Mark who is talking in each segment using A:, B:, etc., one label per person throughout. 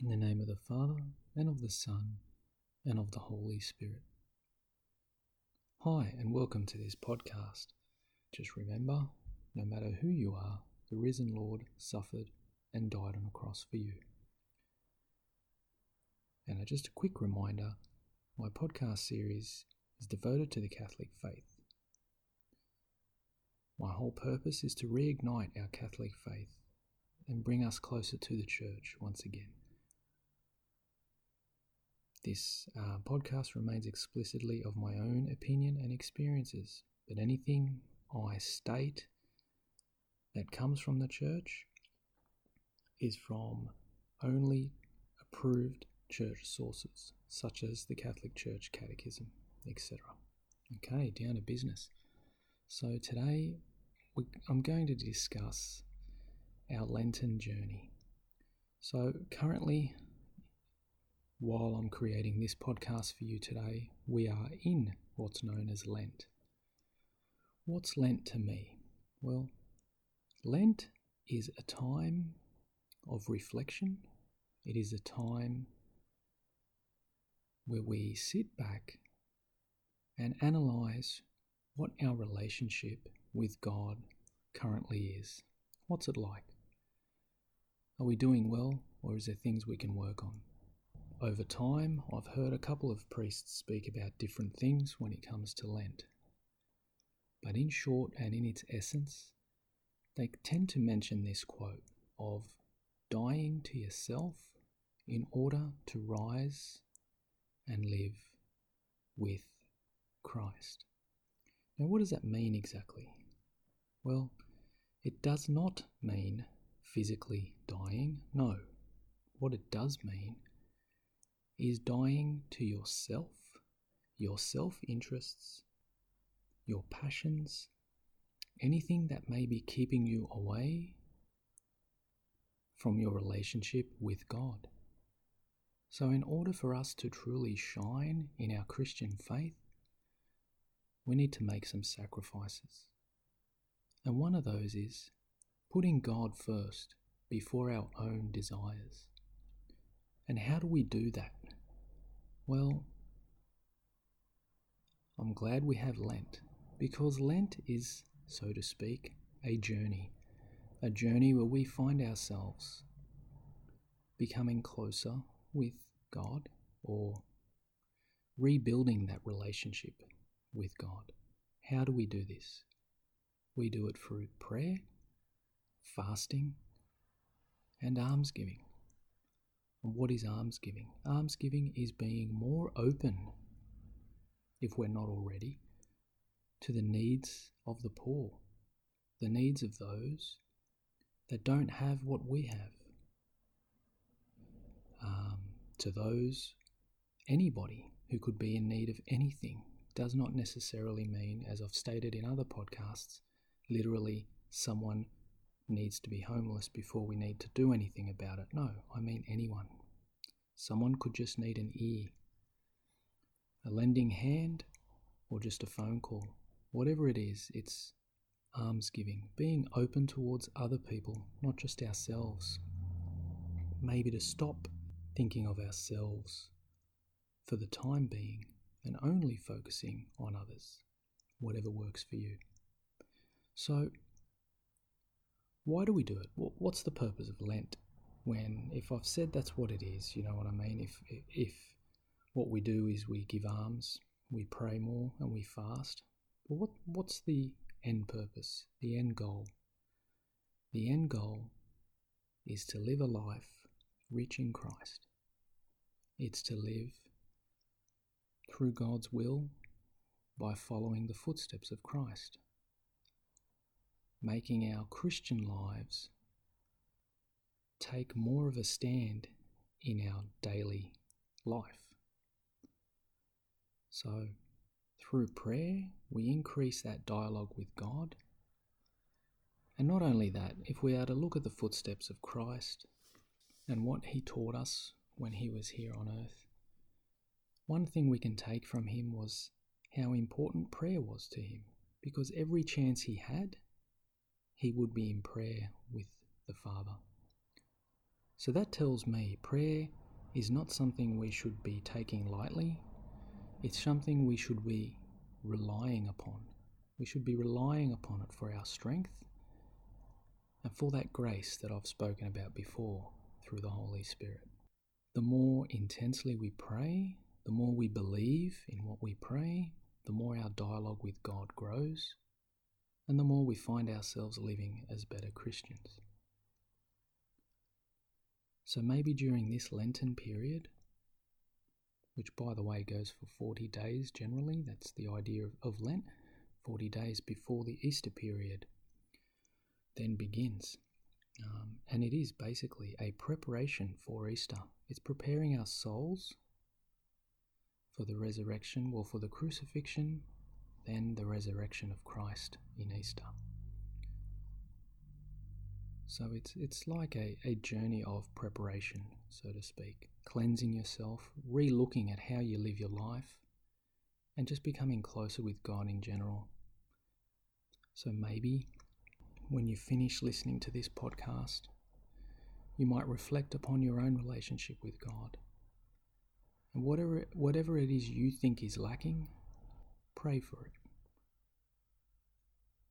A: In the name of the Father, and of the Son, and of the Holy Spirit. Hi, and welcome to this podcast. Just remember, no matter who you are, the risen Lord suffered and died on a cross for you. And uh, just a quick reminder my podcast series is devoted to the Catholic faith. My whole purpose is to reignite our Catholic faith and bring us closer to the Church once again. This uh, podcast remains explicitly of my own opinion and experiences, but anything I state that comes from the church is from only approved church sources, such as the Catholic Church Catechism, etc. Okay, down to business. So today we, I'm going to discuss our Lenten journey. So currently, while I'm creating this podcast for you today, we are in what's known as Lent. What's Lent to me? Well, Lent is a time of reflection, it is a time where we sit back and analyze what our relationship with God currently is. What's it like? Are we doing well, or is there things we can work on? Over time, I've heard a couple of priests speak about different things when it comes to Lent. But in short and in its essence, they tend to mention this quote of dying to yourself in order to rise and live with Christ. Now, what does that mean exactly? Well, it does not mean physically dying, no. What it does mean is dying to yourself, your self interests, your passions, anything that may be keeping you away from your relationship with God. So, in order for us to truly shine in our Christian faith, we need to make some sacrifices. And one of those is putting God first before our own desires. And how do we do that? Well, I'm glad we have Lent because Lent is, so to speak, a journey. A journey where we find ourselves becoming closer with God or rebuilding that relationship with God. How do we do this? We do it through prayer, fasting, and almsgiving. What is almsgiving? Almsgiving is being more open, if we're not already, to the needs of the poor, the needs of those that don't have what we have, um, to those, anybody who could be in need of anything does not necessarily mean, as I've stated in other podcasts, literally someone needs to be homeless before we need to do anything about it. No, I mean anyone. Someone could just need an ear, a lending hand, or just a phone call. Whatever it is, it's almsgiving, being open towards other people, not just ourselves. Maybe to stop thinking of ourselves for the time being and only focusing on others, whatever works for you. So, why do we do it? What's the purpose of Lent? When, if I've said that's what it is, you know what I mean? If, if what we do is we give alms, we pray more, and we fast, well, what, what's the end purpose, the end goal? The end goal is to live a life rich in Christ. It's to live through God's will by following the footsteps of Christ making our Christian lives take more of a stand in our daily life. So, through prayer, we increase that dialogue with God. And not only that, if we are to look at the footsteps of Christ and what he taught us when he was here on earth, one thing we can take from him was how important prayer was to him, because every chance he had, he would be in prayer with the Father. So that tells me prayer is not something we should be taking lightly. It's something we should be relying upon. We should be relying upon it for our strength and for that grace that I've spoken about before through the Holy Spirit. The more intensely we pray, the more we believe in what we pray, the more our dialogue with God grows, and the more we find ourselves living as better Christians. So maybe during this Lenten period, which by the way goes for 40 days generally, that's the idea of, of Lent, 40 days before the Easter period then begins. Um, and it is basically a preparation for Easter. It's preparing our souls for the resurrection, well, for the crucifixion, then the resurrection of Christ in Easter. So it's it's like a, a journey of preparation, so to speak, cleansing yourself, re-looking at how you live your life, and just becoming closer with God in general. So maybe when you finish listening to this podcast, you might reflect upon your own relationship with God. And whatever, whatever it is you think is lacking, pray for it.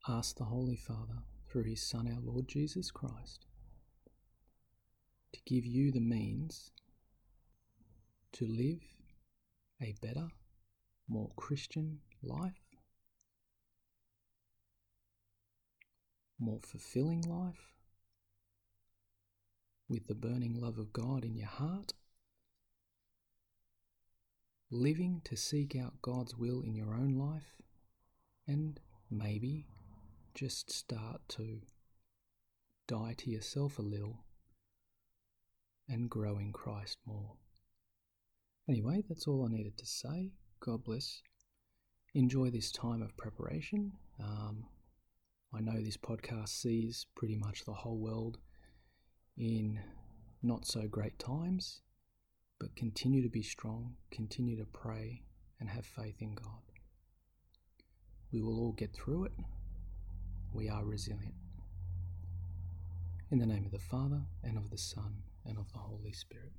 A: Ask the Holy Father, through His Son, our Lord Jesus Christ, to give you the means to live a better, more Christian life more fulfilling life with the burning love of God in your heart, living to seek out God's will in your own life, and maybe just start to die to yourself a little and grow in Christ more. Anyway, that's all I needed to say. God bless. Enjoy this time of preparation. Um, I know this podcast sees pretty much the whole world in not so great times, but continue to be strong, continue to pray, and have faith in God. We will all get through it. We are resilient. In the name of the Father, and of the Son, and of the Holy Spirit.